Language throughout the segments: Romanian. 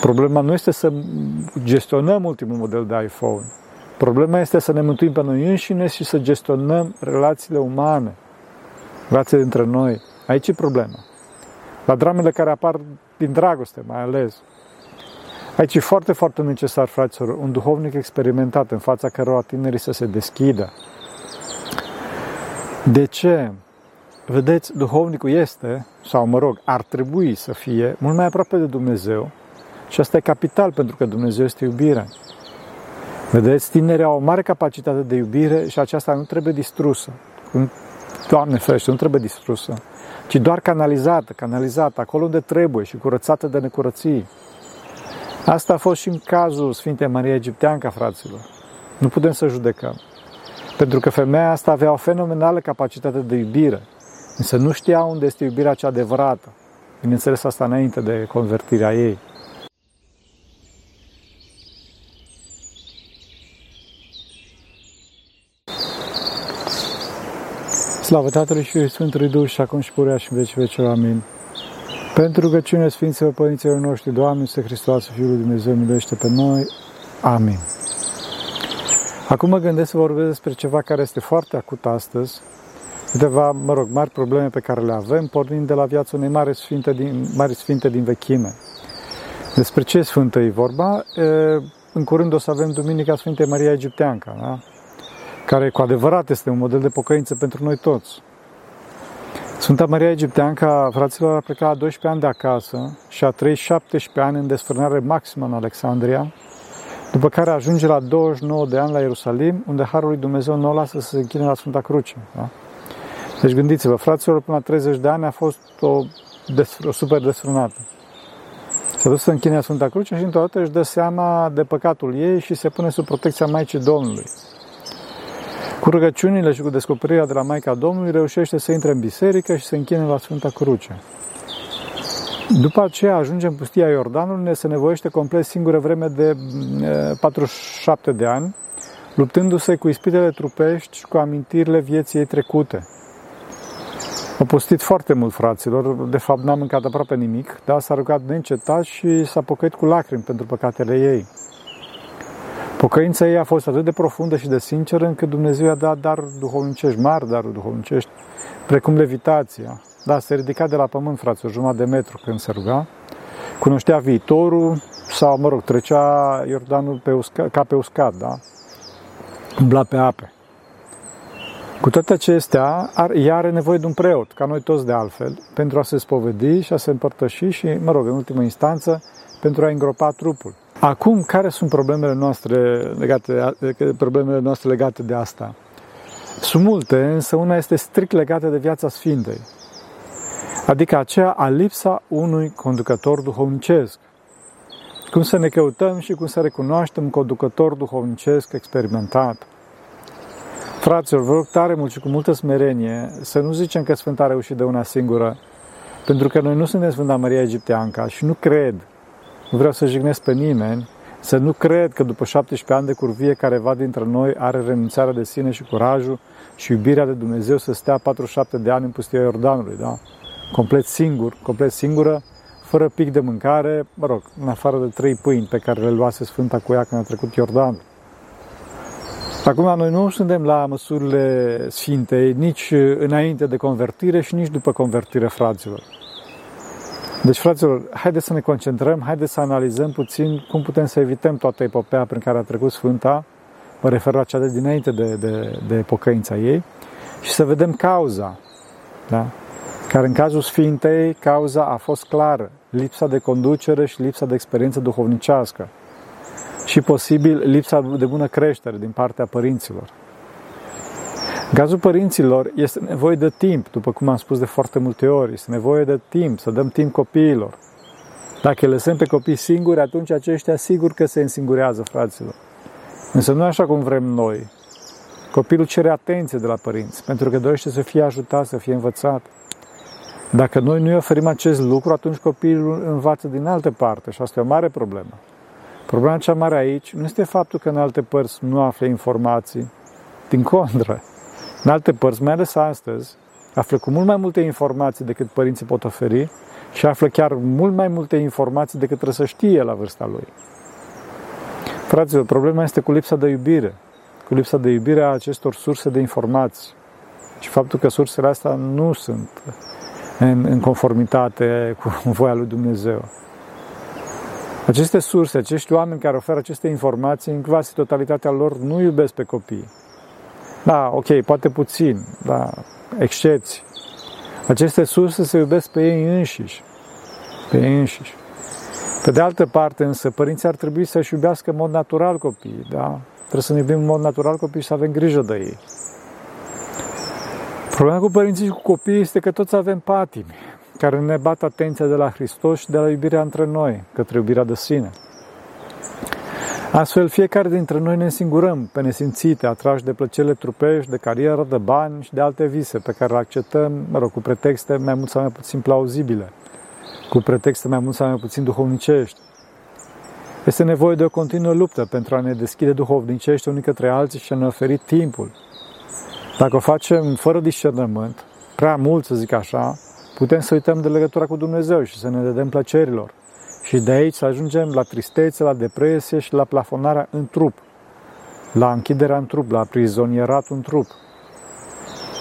Problema nu este să gestionăm ultimul model de iPhone. Problema este să ne mântuim pe noi înșine și să gestionăm relațiile umane, relațiile dintre noi. Aici e problema. La dramele care apar din dragoste, mai ales. Aici e foarte, foarte necesar, fraților, un duhovnic experimentat în fața cărora tinerii să se deschidă. De ce? Vedeți, duhovnicul este, sau mă rog, ar trebui să fie mult mai aproape de Dumnezeu și asta e capital pentru că Dumnezeu este iubire. Vedeți, tinerii au o mare capacitate de iubire și aceasta nu trebuie distrusă. Doamne ferește, nu trebuie distrusă, ci doar canalizată, canalizată acolo unde trebuie și curățată de necurății. Asta a fost și în cazul Sfintei Maria Egipteanca, fraților. Nu putem să judecăm. Pentru că femeia asta avea o fenomenală capacitate de iubire, însă nu știa unde este iubirea cea adevărată. Bineînțeles, asta înainte de convertirea ei. Slavă Tatălui și Sfântului Duh și acum și purea și în veci veci. Amin. Pentru rugăciune Sfinților Părinților noștri, Doamne, este Hristos, Fiul lui Dumnezeu, miluiește pe noi. Amin. Acum mă gândesc să vorbesc despre ceva care este foarte acut astăzi, câteva, mă rog, mari probleme pe care le avem, pornind de la viața unei mari sfinte din, mari sfinte din vechime. Despre ce sfântă e vorba? E, în curând o să avem Duminica Sfintei Maria Egipteanca, da? Care cu adevărat este un model de pocăință pentru noi toți. Sfânta Maria Egipteanca, fraților, a plecat 12 ani de acasă și a trăit 17 ani în desfrânare maximă în Alexandria, după care ajunge la 29 de ani la Ierusalim, unde Harul lui Dumnezeu nu o lasă să se închine la Sfânta Cruce. Da? Deci gândiți-vă, fraților, până la 30 de ani a fost o, o super desfrânată. S-a dus să închine la Sfânta Cruce și într-o dată își dă seama de păcatul ei și se pune sub protecția Maicii Domnului. Cu rugăciunile și cu descoperirea de la Maica Domnului reușește să intre în biserică și să închine la Sfânta Cruce. După aceea ajunge în pustia Iordanului, ne se nevoiește complet singură vreme de 47 de ani, luptându-se cu ispitele trupești și cu amintirile vieții ei trecute. A postit foarte mult, fraților, de fapt n-a mâncat aproape nimic, dar s-a rugat neîncetat și s-a pocăit cu lacrimi pentru păcatele ei. Pocăința ei a fost atât de profundă și de sinceră încât Dumnezeu i-a dat dar duhovnicești mari, dar duhovnicești, precum levitația. Da, se ridica de la pământ, frate, o jumătate de metru când se ruga. Cunoștea viitorul sau, mă rog, trecea Iordanul pe usca, ca pe uscat, da? Umbla pe ape. Cu toate acestea, ea are nevoie de un preot, ca noi toți de altfel, pentru a se spovedi și a se împărtăși și, mă rog, în ultimă instanță, pentru a îngropa trupul. Acum, care sunt problemele noastre legate, problemele noastre legate de asta? Sunt multe, însă una este strict legată de viața Sfintei, adică aceea a lipsa unui conducător duhovnicesc. Cum să ne căutăm și cum să recunoaștem un conducător duhovnicesc experimentat. Fraților, vă rog tare mult și cu multă smerenie să nu zicem că Sfânta a reușit de una singură, pentru că noi nu suntem Sfânta Maria Egipteanca și nu cred nu vreau să jignesc pe nimeni, să nu cred că după 17 ani de curvie careva dintre noi are renunțarea de sine și curajul și iubirea de Dumnezeu să stea 47 de ani în pustia Iordanului, da? Complet singur, complet singură, fără pic de mâncare, mă rog, în afară de trei pâini pe care le luase Sfânta cu ea când a trecut Iordanul. Acum, noi nu suntem la măsurile Sfintei nici înainte de convertire și nici după convertire, fraților. Deci, fraților, haideți să ne concentrăm, haideți să analizăm puțin cum putem să evităm toată epopea prin care a trecut Sfânta, mă refer la cea de dinainte de, de, de pocăința ei, și să vedem cauza, da? care în cazul Sfintei, cauza a fost clară, lipsa de conducere și lipsa de experiență duhovnicească și posibil lipsa de bună creștere din partea părinților. În cazul părinților este nevoie de timp, după cum am spus de foarte multe ori, este nevoie de timp, să dăm timp copiilor. Dacă îi lăsăm pe copii singuri, atunci aceștia sigur că se însingurează, fraților. Însă nu așa cum vrem noi. Copilul cere atenție de la părinți, pentru că dorește să fie ajutat, să fie învățat. Dacă noi nu-i oferim acest lucru, atunci copilul învață din altă parte și asta e o mare problemă. Problema cea mare aici nu este faptul că în alte părți nu află informații, din contră. În alte părți, mai ales astăzi, află cu mult mai multe informații decât părinții pot oferi și află chiar mult mai multe informații decât trebuie să știe la vârsta lui. Fraților, problema este cu lipsa de iubire, cu lipsa de iubire a acestor surse de informații și faptul că sursele astea nu sunt în, în conformitate cu voia lui Dumnezeu. Aceste surse, acești oameni care oferă aceste informații, în quasi totalitatea lor, nu iubesc pe copii. Da, ok, poate puțin, da, excepții. Aceste surse se iubesc pe ei înșiși. Pe ei înșiși. Pe de altă parte, însă, părinții ar trebui să-și iubească în mod natural copiii, da? Trebuie să ne iubim în mod natural copiii și să avem grijă de ei. Problema cu părinții și cu copiii este că toți avem patimi care ne bat atenția de la Hristos și de la iubirea între noi, către iubirea de sine. Astfel, fiecare dintre noi ne însingurăm pe nesimțite, atrași de plăcerile trupești, de carieră, de bani și de alte vise pe care le acceptăm, mă rog, cu pretexte mai mult sau mai puțin plauzibile, cu pretexte mai mult sau mai puțin duhovnicești. Este nevoie de o continuă luptă pentru a ne deschide duhovnicește unii către alții și a ne oferi timpul. Dacă o facem fără discernământ, prea mult să zic așa, putem să uităm de legătura cu Dumnezeu și să ne dăm plăcerilor. Și de aici să ajungem la tristețe, la depresie și la plafonarea în trup, la închiderea în trup, la prizonierat în trup.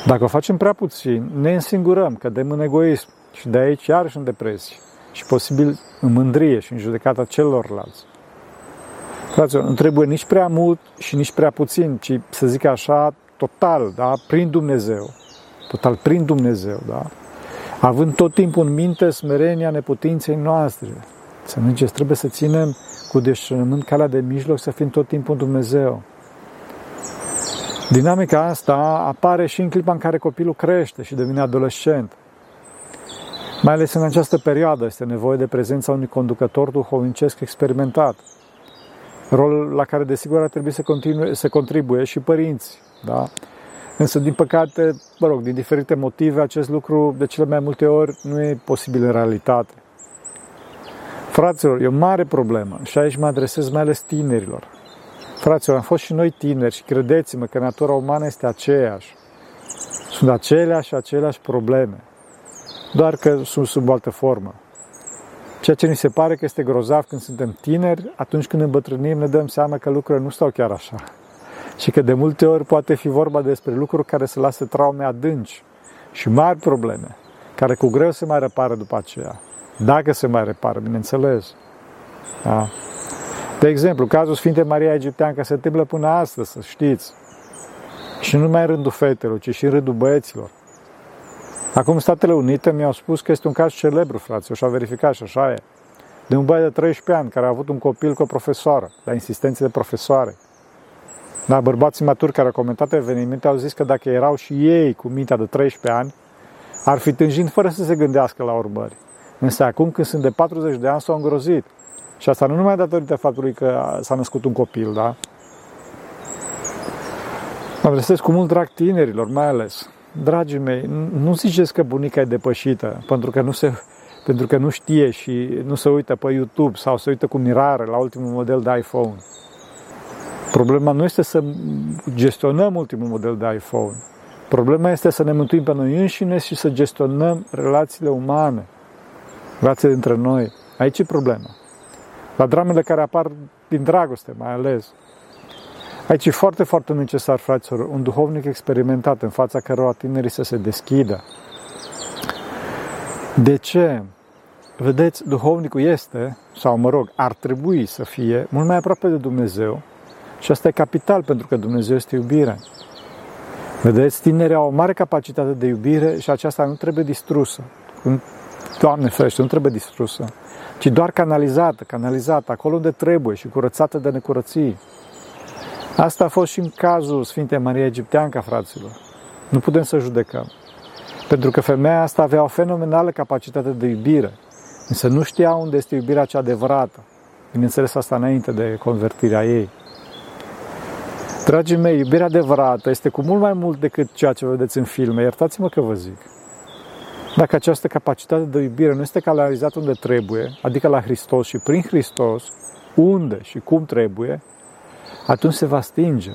Dacă o facem prea puțin, ne însingurăm, cădem în egoism și de aici iarăși în depresie și posibil în mândrie și în judecata celorlalți. Fraților, nu trebuie nici prea mult și nici prea puțin, ci să zic așa, total, da? prin Dumnezeu. Total prin Dumnezeu, da? având tot timpul în minte smerenia neputinței noastre. Să înțelegeți, trebuie să ținem cu deșerământ calea de mijloc, să fim tot timpul în Dumnezeu. Dinamica asta apare și în clipa în care copilul crește și devine adolescent. Mai ales în această perioadă este nevoie de prezența unui conducător duhovnicesc experimentat. Rol la care, desigur, ar trebui să, continue, să contribuie și părinți. Da? Însă, din păcate, mă rog, din diferite motive, acest lucru de cele mai multe ori nu e posibil în realitate. Fraților, e o mare problemă și aici mă adresez mai ales tinerilor. Fraților, am fost și noi tineri și credeți-mă că natura umană este aceeași. Sunt aceleași și aceleași probleme, doar că sunt sub o altă formă. Ceea ce ni se pare că este grozav când suntem tineri, atunci când îmbătrânim ne dăm seama că lucrurile nu stau chiar așa și că de multe ori poate fi vorba despre lucruri care să lasă traume adânci și mari probleme, care cu greu se mai repară după aceea. Dacă se mai repară, bineînțeles. Da? De exemplu, cazul Sfintei Maria Egipteancă se întâmplă până astăzi, să știți. Și nu numai în rândul fetelor, ci și în rândul băieților. Acum Statele Unite mi-au spus că este un caz celebru, frate, și-au verificat și așa e. De un băiat de 13 ani care a avut un copil cu o profesoară, la insistențe de profesoare. Da, bărbații maturi care au comentat evenimente au zis că dacă erau și ei cu mintea de 13 ani, ar fi tânjind fără să se gândească la urmări. Însă acum când sunt de 40 de ani s-au îngrozit. Și asta nu numai datorită faptului că s-a născut un copil, da? Mă adresez cu mult drag tinerilor, mai ales. Dragii mei, nu ziceți că bunica e depășită pentru că nu, se, pentru că nu știe și nu se uită pe YouTube sau se uită cu mirare la ultimul model de iPhone. Problema nu este să gestionăm ultimul model de iPhone. Problema este să ne mântuim pe noi înșine și să gestionăm relațiile umane, relațiile dintre noi. Aici e problema. La dramele care apar din dragoste, mai ales. Aici e foarte, foarte necesar, fraților, un duhovnic experimentat în fața cărora tinerii să se deschidă. De ce? Vedeți, duhovnicul este, sau mă rog, ar trebui să fie mult mai aproape de Dumnezeu și asta e capital pentru că Dumnezeu este iubire. Vedeți, tinerii au o mare capacitate de iubire și aceasta nu trebuie distrusă. Doamne ferește, nu trebuie distrusă, ci doar canalizată, canalizată acolo unde trebuie și curățată de necurății. Asta a fost și în cazul Sfintei Maria Egipteanca, fraților. Nu putem să judecăm. Pentru că femeia asta avea o fenomenală capacitate de iubire, însă nu știa unde este iubirea cea adevărată. Bineînțeles, asta înainte de convertirea ei. Dragii mei, iubirea adevărată este cu mult mai mult decât ceea ce vedeți în filme. Iertați-mă că vă zic. Dacă această capacitate de iubire nu este canalizată unde trebuie, adică la Hristos și prin Hristos, unde și cum trebuie, atunci se va stinge.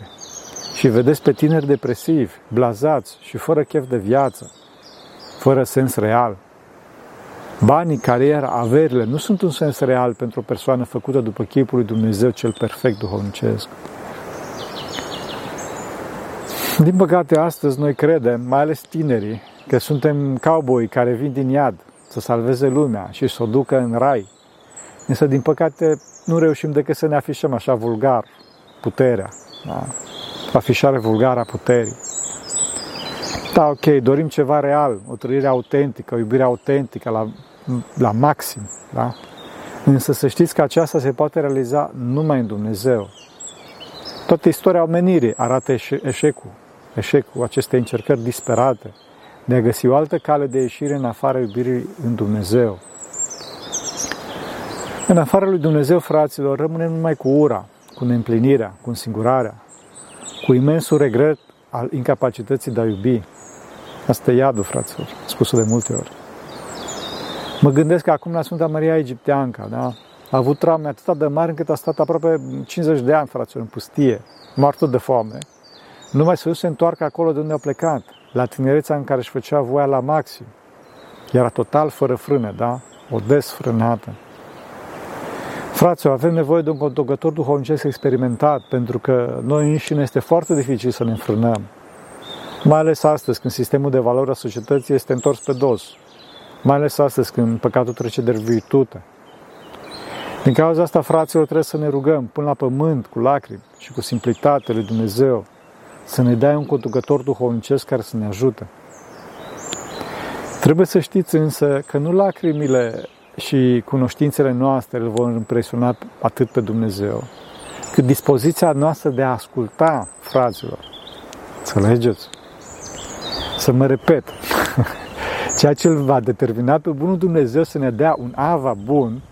Și vedeți pe tineri depresivi, blazați și fără chef de viață, fără sens real. Banii, cariera, averile nu sunt un sens real pentru o persoană făcută după chipul lui Dumnezeu cel perfect duhovnicesc. Din păcate, astăzi noi credem, mai ales tinerii, că suntem cowboy care vin din iad să salveze lumea și să o ducă în rai. Însă, din păcate, nu reușim decât să ne afișăm așa vulgar puterea. Da? Afișare vulgară a puterii. Da, ok, dorim ceva real, o trăire autentică, o iubire autentică la, la maxim, da? Însă să știți că aceasta se poate realiza numai în Dumnezeu. Toată istoria omenirii arată eșecul, eșecul acestei încercări disperate de a găsi o altă cale de ieșire în afara iubirii în Dumnezeu. În afara lui Dumnezeu, fraților, rămânem numai cu ura, cu neîmplinirea, cu însingurarea, cu imensul regret al incapacității de a iubi. Asta e iadul, fraților, spus de multe ori. Mă gândesc că acum la Sfânta Maria Egipteanca, da? A avut traume atât de mari încât a stat aproape 50 de ani, fraților, în pustie, moartă de foame. Numai să nu se întoarcă acolo de unde a plecat, la tinerețea în care își făcea voia la maxim. Era total fără frâne, da? O desfrânată. Fraților, avem nevoie de un conducător duhovnicesc experimentat, pentru că noi înșine este foarte dificil să ne înfrânăm. Mai ales astăzi, când sistemul de valori a societății este întors pe dos. Mai ales astăzi, când păcatul trece de virtute. Din cauza asta, fraților, trebuie să ne rugăm până la pământ, cu lacrimi și cu simplitate lui Dumnezeu, să ne dai un conducător duhovnicesc care să ne ajute. Trebuie să știți însă că nu lacrimile și cunoștințele noastre îl vor impresiona atât pe Dumnezeu, cât dispoziția noastră de a asculta, fraților. Înțelegeți? Să mă repet. Ceea ce îl va determina pe Bunul Dumnezeu să ne dea un ava bun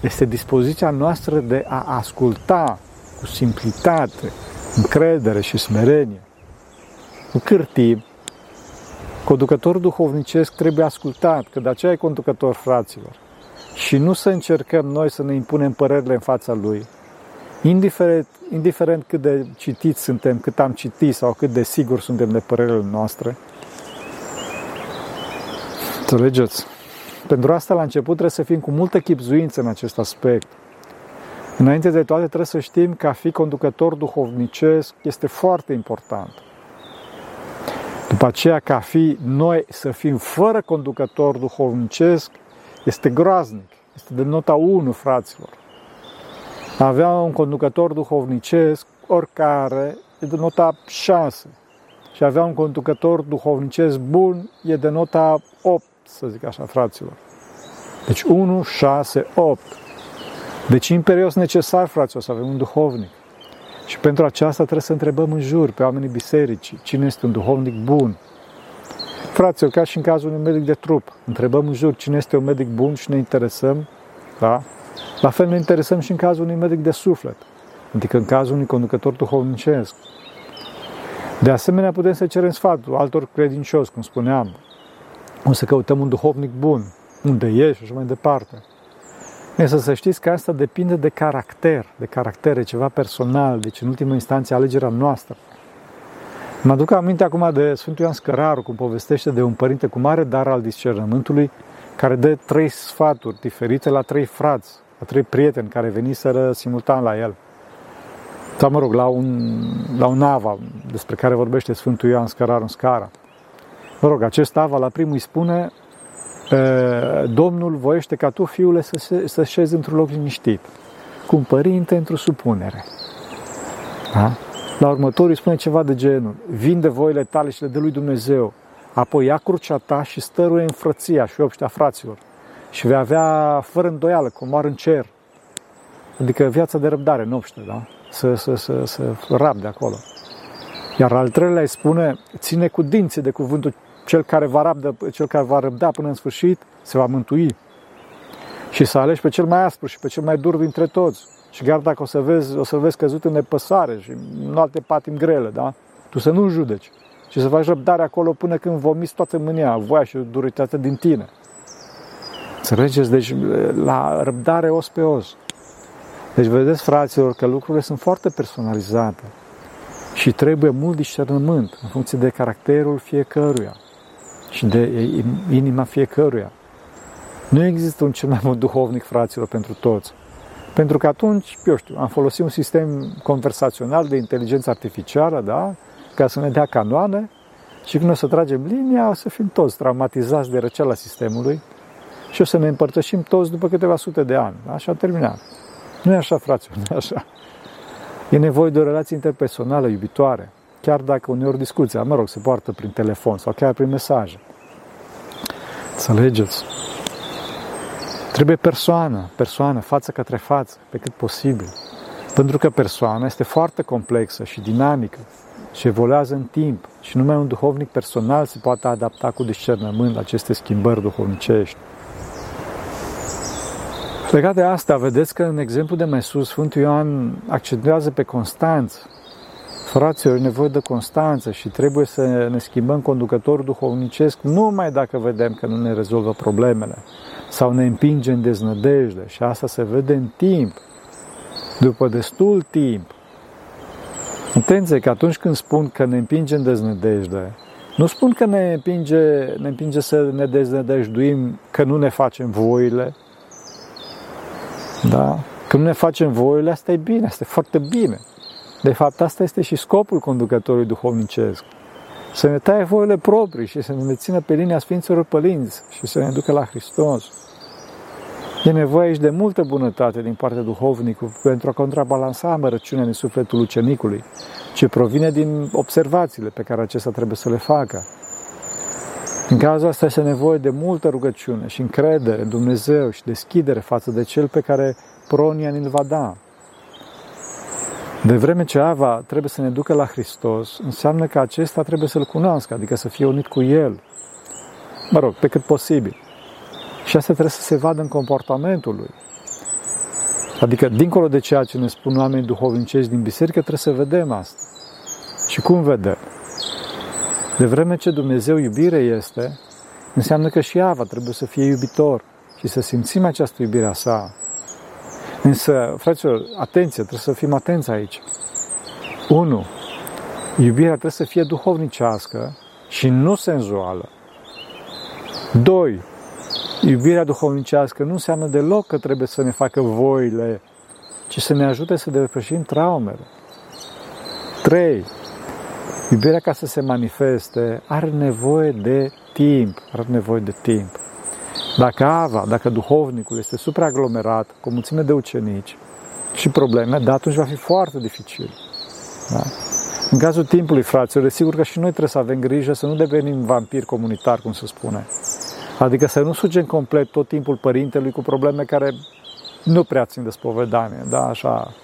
este dispoziția noastră de a asculta cu simplitate, încredere și smerenie. Cu cârtib, conducătorul duhovnicesc trebuie ascultat, că de aceea e conducător fraților. Și nu să încercăm noi să ne impunem părerile în fața lui. Indiferent, indiferent cât de citiți suntem, cât am citit sau cât de sigur suntem de părerile noastre. Înțelegeți? Pentru asta, la început, trebuie să fim cu multă chipzuință în acest aspect. Înainte de toate, trebuie să știm că a fi conducător duhovnicesc este foarte important. După aceea, ca fi noi să fim fără conducător duhovnicesc, este groaznic. Este de nota 1, fraților. Avea un conducător duhovnicesc, oricare, e de nota 6. Și avea un conducător duhovnicesc bun, e de nota 8, să zic așa, fraților. Deci 1, 6, 8. Deci imperios necesar, fraților, să avem un duhovnic. Și pentru aceasta trebuie să întrebăm în jur pe oamenii bisericii cine este un duhovnic bun. Fraților, ca și în cazul unui medic de trup, întrebăm în jur cine este un medic bun și ne interesăm, da? La fel ne interesăm și în cazul unui medic de suflet, adică în cazul unui conducător duhovnicesc. De asemenea, putem să cerem sfatul altor credincioși, cum spuneam, o să căutăm un duhovnic bun, unde e și așa mai departe. Însă să știți că asta depinde de caracter, de caracter, ceva personal, deci în ultimă instanță alegerea noastră. Mă aduc aminte acum de Sfântul Ioan Scăraru, cum povestește de un părinte cu mare dar al discernământului, care dă trei sfaturi diferite la trei frați, la trei prieteni care veniseră simultan la el. Sau, mă rog, la un, la un ava despre care vorbește Sfântul Ioan Scăraru în Scara. Mă rog, acest ava la primul îi spune Domnul voiește ca tu, fiule, să, se, să șezi într-un loc liniștit, cu un părinte într-o supunere. Da? La următorul îi spune ceva de genul, vinde voile tale și le de lui Dumnezeu, apoi ia crucea ta și stăruie în frăția și obștea fraților și vei avea fără îndoială, cum în cer, adică viața de răbdare, nu obște, da? Să, să, să, să rabde acolo. Iar al treilea îi spune, ține cu dinții de cuvântul cel care va răbda, cel care va răbda până în sfârșit se va mântui. Și să alegi pe cel mai aspru și pe cel mai dur dintre toți. Și chiar dacă o să vezi, o să vezi căzut în nepăsare și în alte patim grele, da? Tu să nu judeci și să faci răbdare acolo până când vomiți toată mânia, voia și duritatea din tine. Înțelegeți? Deci la răbdare os pe os. Deci vedeți, fraților, că lucrurile sunt foarte personalizate și trebuie mult discernământ în funcție de caracterul fiecăruia și de inima fiecăruia. Nu există un cel mai bun duhovnic, fraților, pentru toți. Pentru că atunci, eu știu, am folosit un sistem conversațional de inteligență artificială, da? Ca să ne dea canoane și când o să tragem linia, o să fim toți traumatizați de răceala sistemului și o să ne împărtășim toți după câteva sute de ani. Așa a terminat. Nu e așa, fraților, nu e așa. E nevoie de o relație interpersonală, iubitoare, chiar dacă uneori discuția, mă rog, se poartă prin telefon sau chiar prin mesaje. Înțelegeți? Trebuie persoană, persoană, față către față, pe cât posibil. Pentru că persoana este foarte complexă și dinamică și evoluează în timp și numai un duhovnic personal se poate adapta cu discernământ la aceste schimbări duhovnicești. Legat de asta, vedeți că în exemplu de mai sus, Sfântul Ioan accentuează pe constanță. Fraților, e nevoie de constanță și trebuie să ne schimbăm conducătorul duhovnicesc numai dacă vedem că nu ne rezolvă problemele sau ne împinge în deznădejde și asta se vede în timp, după destul timp. Atenție că atunci când spun că ne împinge în deznădejde, nu spun că ne împinge, ne împinge să ne deznădejduim că nu ne facem voile, da? Când ne facem voile, asta e bine, asta e foarte bine. De fapt, asta este și scopul conducătorului duhovnicesc. Să ne taie voile proprii și să ne țină pe linia Sfinților Pălinți și să ne ducă la Hristos. E nevoie aici de multă bunătate din partea duhovnicului pentru a contrabalansa amărăciunea din sufletul ucenicului, ce provine din observațiile pe care acesta trebuie să le facă. În cazul asta este nevoie de multă rugăciune și încredere în Dumnezeu și deschidere față de Cel pe care pronia ni-l va da. De vreme ce Ava trebuie să ne ducă la Hristos, înseamnă că acesta trebuie să-L cunoască, adică să fie unit cu El. Mă rog, pe cât posibil. Și asta trebuie să se vadă în comportamentul lui. Adică, dincolo de ceea ce ne spun oamenii duhovnicești din biserică, trebuie să vedem asta. Și cum vedem? De vreme ce Dumnezeu iubire este, înseamnă că și Ava trebuie să fie iubitor și să simțim această iubire a sa. Însă, fraților, atenție, trebuie să fim atenți aici. 1. Iubirea trebuie să fie duhovnicească și nu senzuală. 2. Iubirea duhovnicească nu înseamnă deloc că trebuie să ne facă voile, ci să ne ajute să depășim traumele. 3. Iubirea ca să se manifeste are nevoie de timp, are nevoie de timp. Dacă ava, dacă duhovnicul este supraaglomerat cu o mulțime de ucenici și probleme, da, atunci va fi foarte dificil. Da? În cazul timpului, fraților, desigur că și noi trebuie să avem grijă să nu devenim vampiri comunitari, cum se spune. Adică să nu sugem complet tot timpul părintelui cu probleme care nu prea țin de spovedanie, da, așa,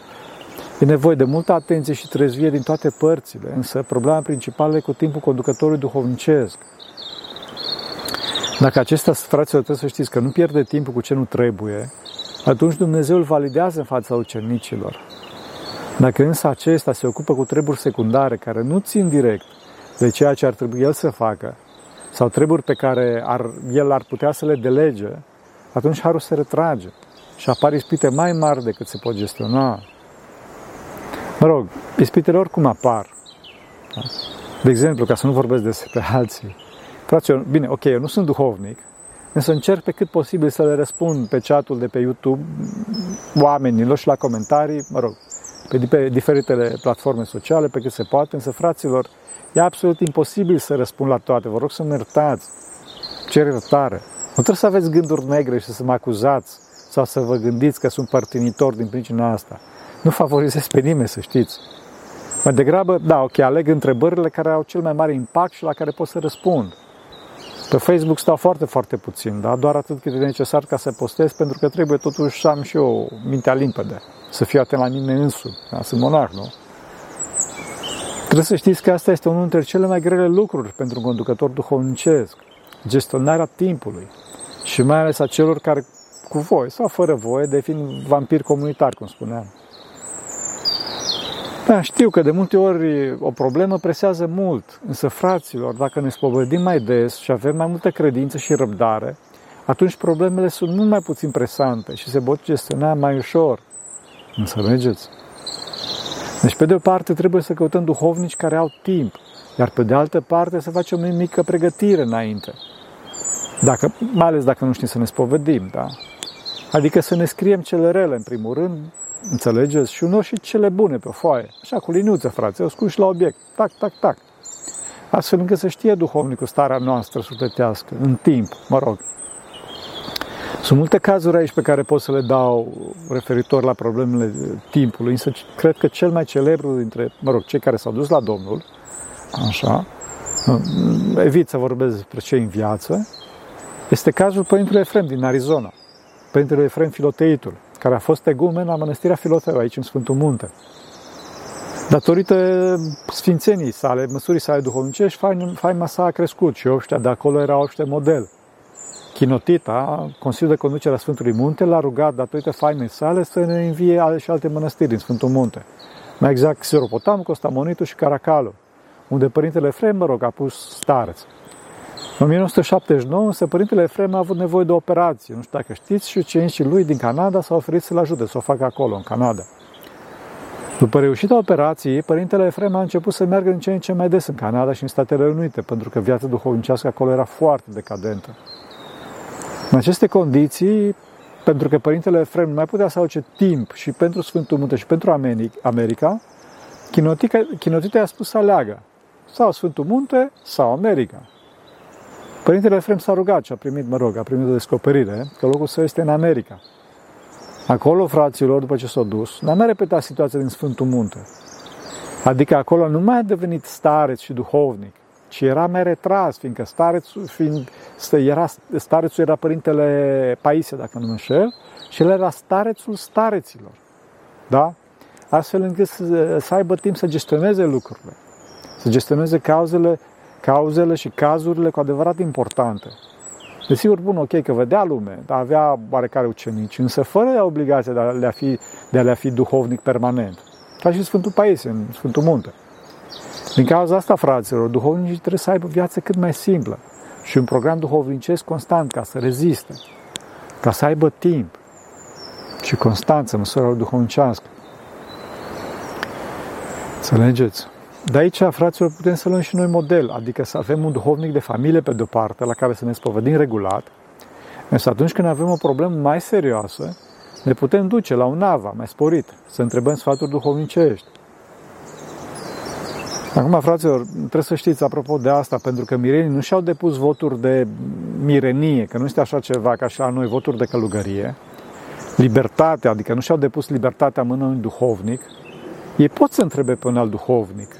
E nevoie de multă atenție și trezvie din toate părțile, însă problema principală e cu timpul conducătorului duhovnicesc. Dacă acesta, fraților, trebuie să știți că nu pierde timpul cu ce nu trebuie, atunci Dumnezeu îl validează în fața ucenicilor. Dacă însă acesta se ocupă cu treburi secundare care nu țin direct de ceea ce ar trebui el să facă, sau treburi pe care ar, el ar putea să le delege, atunci harul se retrage și apar ispite mai mari decât se pot gestiona. Mă rog, ispitele oricum apar. Da? De exemplu, ca să nu vorbesc despre alții. Fraților, bine, ok, eu nu sunt duhovnic, însă încerc pe cât posibil să le răspund pe chatul de pe YouTube oamenilor și la comentarii, mă rog, pe diferitele platforme sociale, pe cât se poate, însă, fraților, e absolut imposibil să răspund la toate. Vă rog să mă iertați. Cer iertare. Nu trebuie să aveți gânduri negre și să mă acuzați sau să vă gândiți că sunt părtinitor din pricina asta nu favorizez pe nimeni, să știți. Mai degrabă, da, ok, aleg întrebările care au cel mai mare impact și la care pot să răspund. Pe Facebook stau foarte, foarte puțin, da? doar atât cât e necesar ca să postez, pentru că trebuie totuși să am și eu mintea limpede, să fiu atent la mine însumi. Da? Sunt monarh, nu? Trebuie să știți că asta este unul dintre cele mai grele lucruri pentru un conducător duhovnicesc. Gestionarea timpului și mai ales a celor care cu voi sau fără voie devin vampiri comunitari, cum spuneam. Da, știu că de multe ori o problemă presează mult, însă fraților, dacă ne spovedim mai des și avem mai multă credință și răbdare, atunci problemele sunt mult mai puțin presante și se pot gestiona mai ușor. Înțelegeți? Deci, pe de o parte, trebuie să căutăm duhovnici care au timp, iar pe de altă parte să facem o mică pregătire înainte. Dacă, mai ales dacă nu știm să ne spovedim, da? Adică să ne scriem cele rele, în primul rând, înțelegeți, și unor și cele bune pe o foaie. Așa, cu liniuță, frate, o scuși la obiect, tac, tac, tac. Astfel încât să știe duhovnicul starea noastră sufletească, în timp, mă rog. Sunt multe cazuri aici pe care pot să le dau referitor la problemele timpului, însă cred că cel mai celebru dintre, mă rog, cei care s-au dus la Domnul, așa, evit să vorbesc despre cei în viață, este cazul Părintelui Efrem din Arizona, Părintele Efrem Filoteitul, care a fost egumen la Mănăstirea Filoteu, aici în Sfântul Munte. Datorită sfințenii sale, măsurii sale duhovnicești, faima sa a crescut și ăștia de acolo erau ăștia model. Chinotita, Consiliul de Conducere a Sfântului Munte, l-a rugat, datorită faimei sale, să ne învie ale și alte mănăstiri din Sfântul Munte. Mai exact, Siropotam, Costamonitul și Caracalu, unde Părintele Efrem, mă rog, a pus stareț. În 1979, însă, Părintele Efrem a avut nevoie de o operație. Nu știu dacă știți, și ucenicii lui din Canada s-au oferit să-l ajute, să o facă acolo, în Canada. După reușita operației, Părintele Efrem a început să meargă în ce în ce mai des în Canada și în Statele Unite, pentru că viața duhovnicească acolo era foarte decadentă. În aceste condiții, pentru că Părintele Efrem nu mai putea să aduce timp și pentru Sfântul Munte și pentru America, Chinotita i-a spus să aleagă sau Sfântul Munte sau America. Părintele Efrem s-a rugat și a primit, mă rog, a primit o descoperire că locul său este în America. Acolo, fraților, după ce s-au dus, n-a mai repetat situația din Sfântul Munte. Adică acolo nu mai a devenit stareț și duhovnic, ci era mai retras, fiindcă starețul, fiind, era, starețul era părintele Paise, dacă nu mă înșel, și el era starețul stareților. Da? Astfel încât să, să aibă timp să gestioneze lucrurile, să gestioneze cauzele, cauzele și cazurile cu adevărat importante. Desigur, bun, ok, că vedea lume, dar avea oarecare ucenici, însă fără obligația de a le fi, de a le fi duhovnic permanent. Ca și Sfântul Paisie, în Sfântul Munte. Din cauza asta, fraților, duhovnicii trebuie să aibă viață cât mai simplă și un program duhovnicesc constant ca să reziste, ca să aibă timp și constanță, măsura duhovnicească. Înțelegeți? De aici, fraților, putem să luăm și noi model, adică să avem un duhovnic de familie pe de-o parte, la care să ne spovedim regulat, însă atunci când avem o problemă mai serioasă, ne putem duce la un nava mai sporit, să întrebăm sfaturi duhovnicești. Acum, fraților, trebuie să știți, apropo de asta, pentru că mirenii nu și-au depus voturi de mirenie, că nu este așa ceva ca și la noi, voturi de călugărie, libertatea, adică nu și-au depus libertatea mână în duhovnic, ei pot să întrebe pe un alt duhovnic,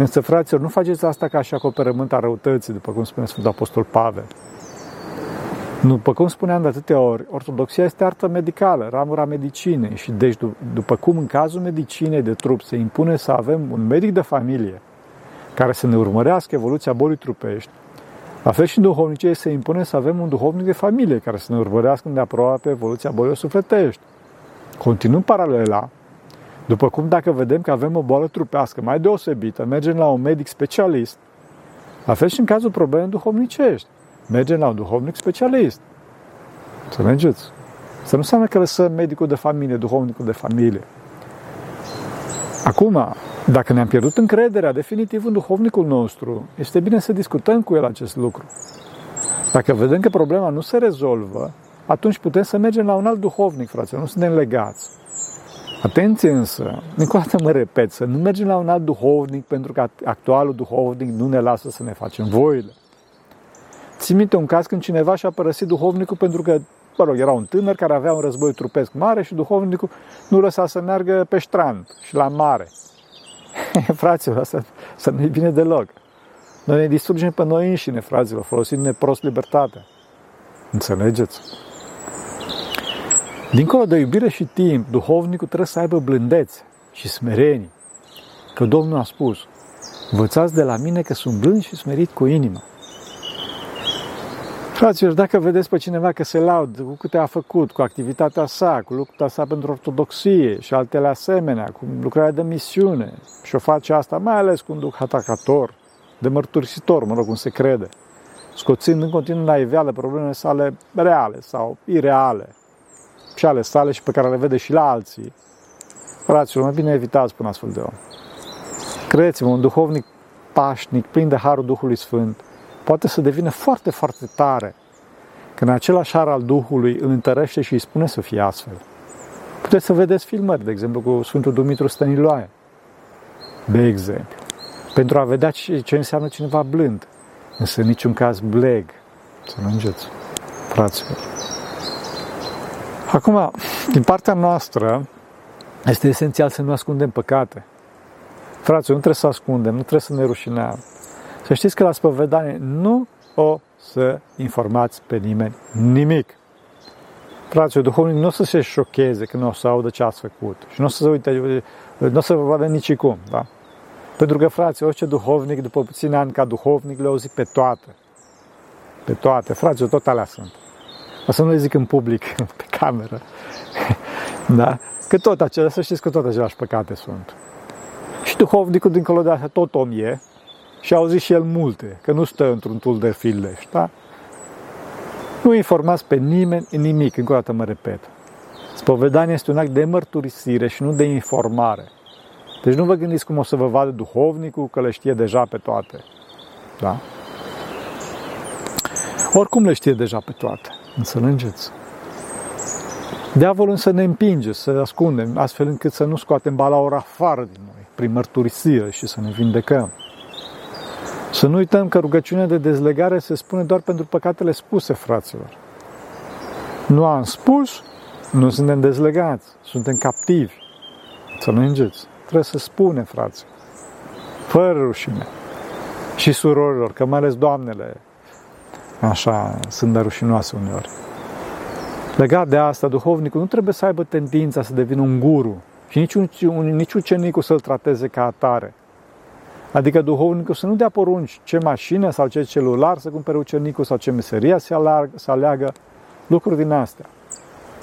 Însă, fraților, nu faceți asta ca și acoperământ a răutății, după cum spune Sfântul Apostol Pavel. După cum spuneam de atâtea ori, ortodoxia este artă medicală, ramura medicinei și deci după cum în cazul medicinei de trup se impune să avem un medic de familie care să ne urmărească evoluția bolii trupești, la fel și în duhovnicie se impune să avem un duhovnic de familie care să ne urmărească de aproape evoluția bolii sufletești. Continuând paralela, după cum dacă vedem că avem o boală trupească mai deosebită, mergem la un medic specialist, la fel și în cazul problemei duhovnicești. Mergem la un duhovnic specialist. Înțelegeți? Să nu înseamnă că lăsăm medicul de familie, duhovnicul de familie. Acum, dacă ne-am pierdut încrederea definitiv în duhovnicul nostru, este bine să discutăm cu el acest lucru. Dacă vedem că problema nu se rezolvă, atunci putem să mergem la un alt duhovnic, frate, nu suntem legați. Atenție însă, încă o dată mă repet, să nu mergem la un alt duhovnic pentru că actualul duhovnic nu ne lasă să ne facem voile. Țin minte un caz când cineva și-a părăsit duhovnicul pentru că, mă rog, era un tânăr care avea un război trupesc mare și duhovnicul nu lăsa să meargă pe strand și la mare. Fraților, asta, să nu-i bine deloc. Noi ne distrugem pe noi înșine, fraților, folosindu-ne prost libertatea. Înțelegeți? Dincolo de iubire și timp, duhovnicul trebuie să aibă blândețe și smerenie. Că Domnul a spus, învățați de la mine că sunt blând și smerit cu inima. Fraților, dacă vedeți pe cineva că se laudă cu câte a făcut, cu activitatea sa, cu lupta sa pentru ortodoxie și altele asemenea, cu lucrarea de misiune, și o face asta mai ales cu un duh atacator, de mărturisitor, mă rog, cum se crede, scoțind în continuu la iveală problemele sale reale sau ireale, și ale sale și pe care le vede și la alții, fraților, mai bine evitați până astfel de om. Credeți-mă, un duhovnic pașnic, plin de Harul Duhului Sfânt, poate să devină foarte, foarte tare când același har al Duhului îl întărește și îi spune să fie astfel. Puteți să vedeți filmări, de exemplu, cu Sfântul Dumitru Stăniloae, de exemplu, pentru a vedea ce, ce înseamnă cineva blând, însă în niciun caz bleg, să nu îngeți, fraților. Acum, din partea noastră, este esențial să nu ascundem păcate. Fraților, nu trebuie să ascundem, nu trebuie să ne rușineam. Să știți că la spovedanie nu o să informați pe nimeni nimic. Fraților, duhovnic nu o să se șocheze când o să audă ce ați făcut. Și nu o să se uite, nu o să vă vadă nici cum, da? Pentru că, frații, orice duhovnic, după puține ani ca duhovnic, le auzit pe toate. Pe toate. Frații, tot alea sunt. O să nu le zic în public, pe cameră. da? Că tot acelea, să știți că tot aceleași păcate sunt. Și duhovnicul dincolo de asta tot om e și a auzit și el multe, că nu stă într-un tul de filești, da? Nu informați pe nimeni nimic, încă o dată mă repet. Spovedania este un act de mărturisire și nu de informare. Deci nu vă gândiți cum o să vă vadă duhovnicul că le știe deja pe toate. Da? Oricum le știe deja pe toate. Înțelegeți? Diavolul însă ne împinge să ascundem, astfel încât să nu scoatem balaura afară din noi, prin mărturisire și să ne vindecăm. Să nu uităm că rugăciunea de dezlegare se spune doar pentru păcatele spuse, fraților. Nu am spus, nu suntem dezlegați, suntem captivi. Să nu îngeți. Trebuie să spune, frați, fără rușine. Și surorilor, că mai ales doamnele, așa, sunt de rușinoase uneori. Legat de asta, duhovnicul nu trebuie să aibă tendința să devină un guru și nici, un, nici ucenicul să-l trateze ca atare. Adică duhovnicul să nu dea porunci ce mașină sau ce celular să cumpere ucenicul sau ce meseria să, alarg, să aleagă, lucruri din astea.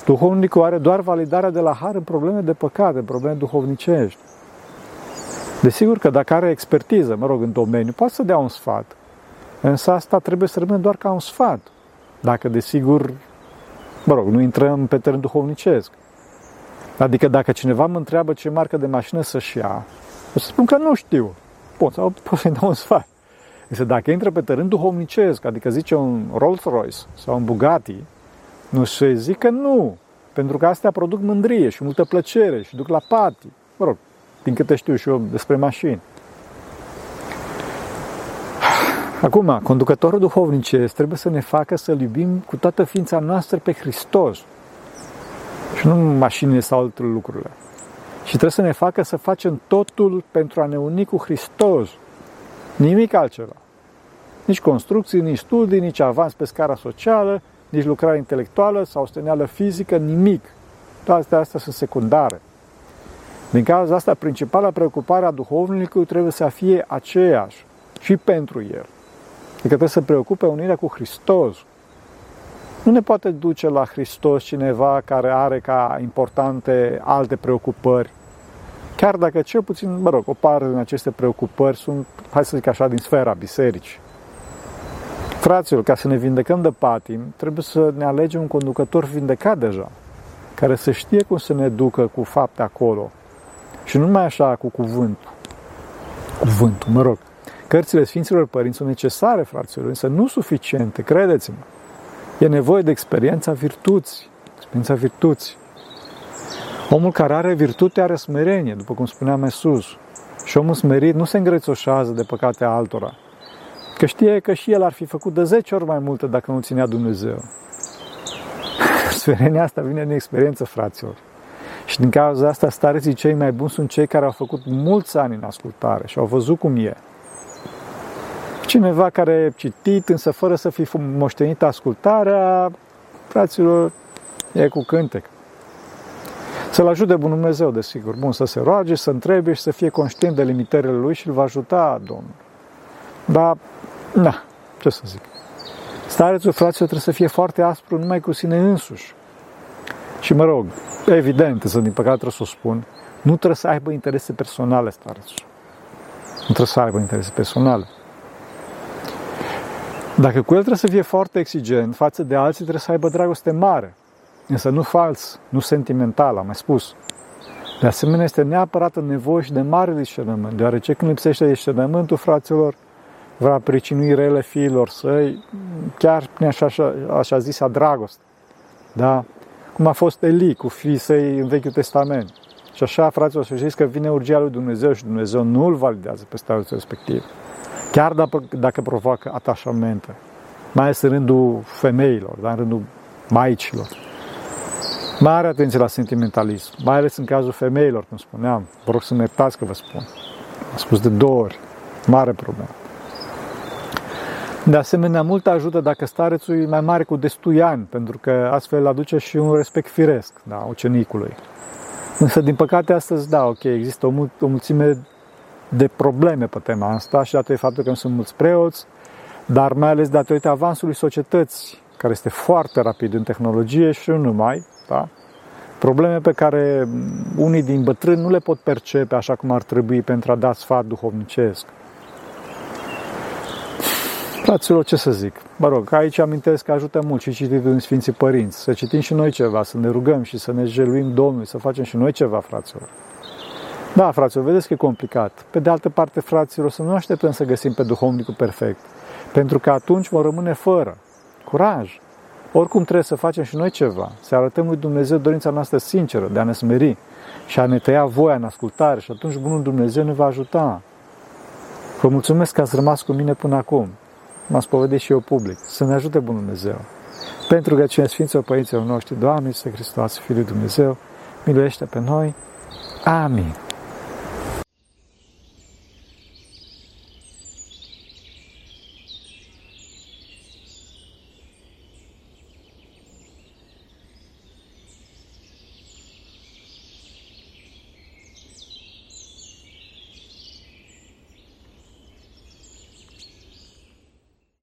Duhovnicul are doar validarea de la har în probleme de păcate, în probleme duhovnicești. Desigur că dacă are expertiză, mă rog, în domeniu, poate să dea un sfat. Însă asta trebuie să rămână doar ca un sfat. Dacă, desigur, mă rog, nu intrăm pe teren duhovnicesc. Adică dacă cineva mă întreabă ce marcă de mașină să-și ia, o să spun că nu știu. Pot, sau pot să-i dau un sfat. Însă dacă intră pe teren duhovnicesc, adică zice un Rolls-Royce sau un Bugatti, nu se zică nu, pentru că astea produc mândrie și multă plăcere și duc la pati. Mă rog, din câte știu și eu despre mașini. Acum, conducătorul duhovnicesc trebuie să ne facă să-L iubim cu toată ființa noastră pe Hristos. Și nu mașinile sau alte lucrurile. Și trebuie să ne facă să facem totul pentru a ne uni cu Hristos. Nimic altceva. Nici construcții, nici studii, nici avans pe scara socială, nici lucrare intelectuală sau steneală fizică, nimic. Toate astea sunt secundare. Din cauza asta, principala preocupare a duhovnicului trebuie să fie aceeași și pentru el. Adică trebuie să preocupe unirea cu Hristos. Nu ne poate duce la Hristos cineva care are ca importante alte preocupări. Chiar dacă cel puțin, mă rog, o parte din aceste preocupări sunt, hai să zic așa, din sfera bisericii. Fraților, ca să ne vindecăm de patim, trebuie să ne alegem un conducător vindecat deja, care să știe cum să ne ducă cu fapte acolo, și nu numai așa cu cuvântul. Cuvântul, mă rog. Cărțile Sfinților Părinți sunt necesare, fraților, însă nu suficiente, credeți-mă. E nevoie de experiența virtuții. Experiența virtuții. Omul care are virtute are smerenie, după cum spuneam mai sus. Și omul smerit nu se îngrețoșează de păcate altora. Că știe că și el ar fi făcut de 10 ori mai multe dacă nu ținea Dumnezeu. Smerenia asta vine din experiență, fraților. Și din cauza asta stareții cei mai buni sunt cei care au făcut mulți ani în ascultare și au văzut cum e. Cineva care a citit, însă fără să fi moștenit ascultarea, fraților, e cu cântec. Să-l ajute Bun Dumnezeu, desigur. Bun, să se roage, să întrebe și să fie conștient de limitările lui și îl va ajuta Domnul. Dar, na, ce să zic. Starețul, fraților, trebuie să fie foarte aspru numai cu sine însuși. Și mă rog, evident, să din păcate trebuie să o spun, nu trebuie să aibă interese personale starețul. Nu trebuie să aibă interese personale. Dacă cu el trebuie să fie foarte exigent față de alții, trebuie să aibă dragoste mare. Însă nu fals, nu sentimental, am mai spus. De asemenea, este neapărat în nevoie și de mare discernământ, deoarece când lipsește discernământul, fraților, vrea pricinui rele fiilor săi, chiar prin așa, așa, așa zisa dragoste. Da? Cum a fost Eli cu fiii săi în Vechiul Testament. Și așa, fraților, să știți că vine urgia lui Dumnezeu și Dumnezeu nu îl validează pe stadiul respectiv. Chiar dacă, dacă provoacă atașamente. Mai ales în rândul femeilor, da? în rândul maicilor. Mare atenție la sentimentalism, mai ales în cazul femeilor, cum spuneam. Vă rog să mă iertați că vă spun. Am spus de două ori. Mare problemă. De asemenea, mult ajută dacă starețul e mai mare cu destui ani, pentru că astfel aduce și un respect firesc da, ucenicului. Însă, din păcate, astăzi, da, ok, există o, mul- o mulțime de probleme pe tema asta și datorită faptul că nu sunt mulți preoți, dar mai ales datorită avansului societății, care este foarte rapid în tehnologie și nu numai, da? probleme pe care unii din bătrâni nu le pot percepe așa cum ar trebui pentru a da sfat duhovnicesc. Fraților, ce să zic? Mă rog, aici amintesc că ajută mult și cititul în Sfinții Părinți. Să citim și noi ceva, să ne rugăm și să ne jeluim Domnului, să facem și noi ceva, fraților. Da, fraților, vedeți că e complicat. Pe de altă parte, fraților, să nu așteptăm să găsim pe duhovnicul perfect. Pentru că atunci vom rămâne fără. Curaj! Oricum trebuie să facem și noi ceva, să arătăm lui Dumnezeu dorința noastră sinceră de a ne smeri și a ne tăia voia în ascultare și atunci Bunul Dumnezeu ne va ajuta. Vă mulțumesc că ați rămas cu mine până acum. M-am spovedit și eu public. Să ne ajute Bunul Dumnezeu. Pentru că cine Sfinților Părinților noștri, Doamne, Iisuse Hristos, Fiul lui Dumnezeu, miluiește pe noi. Amin.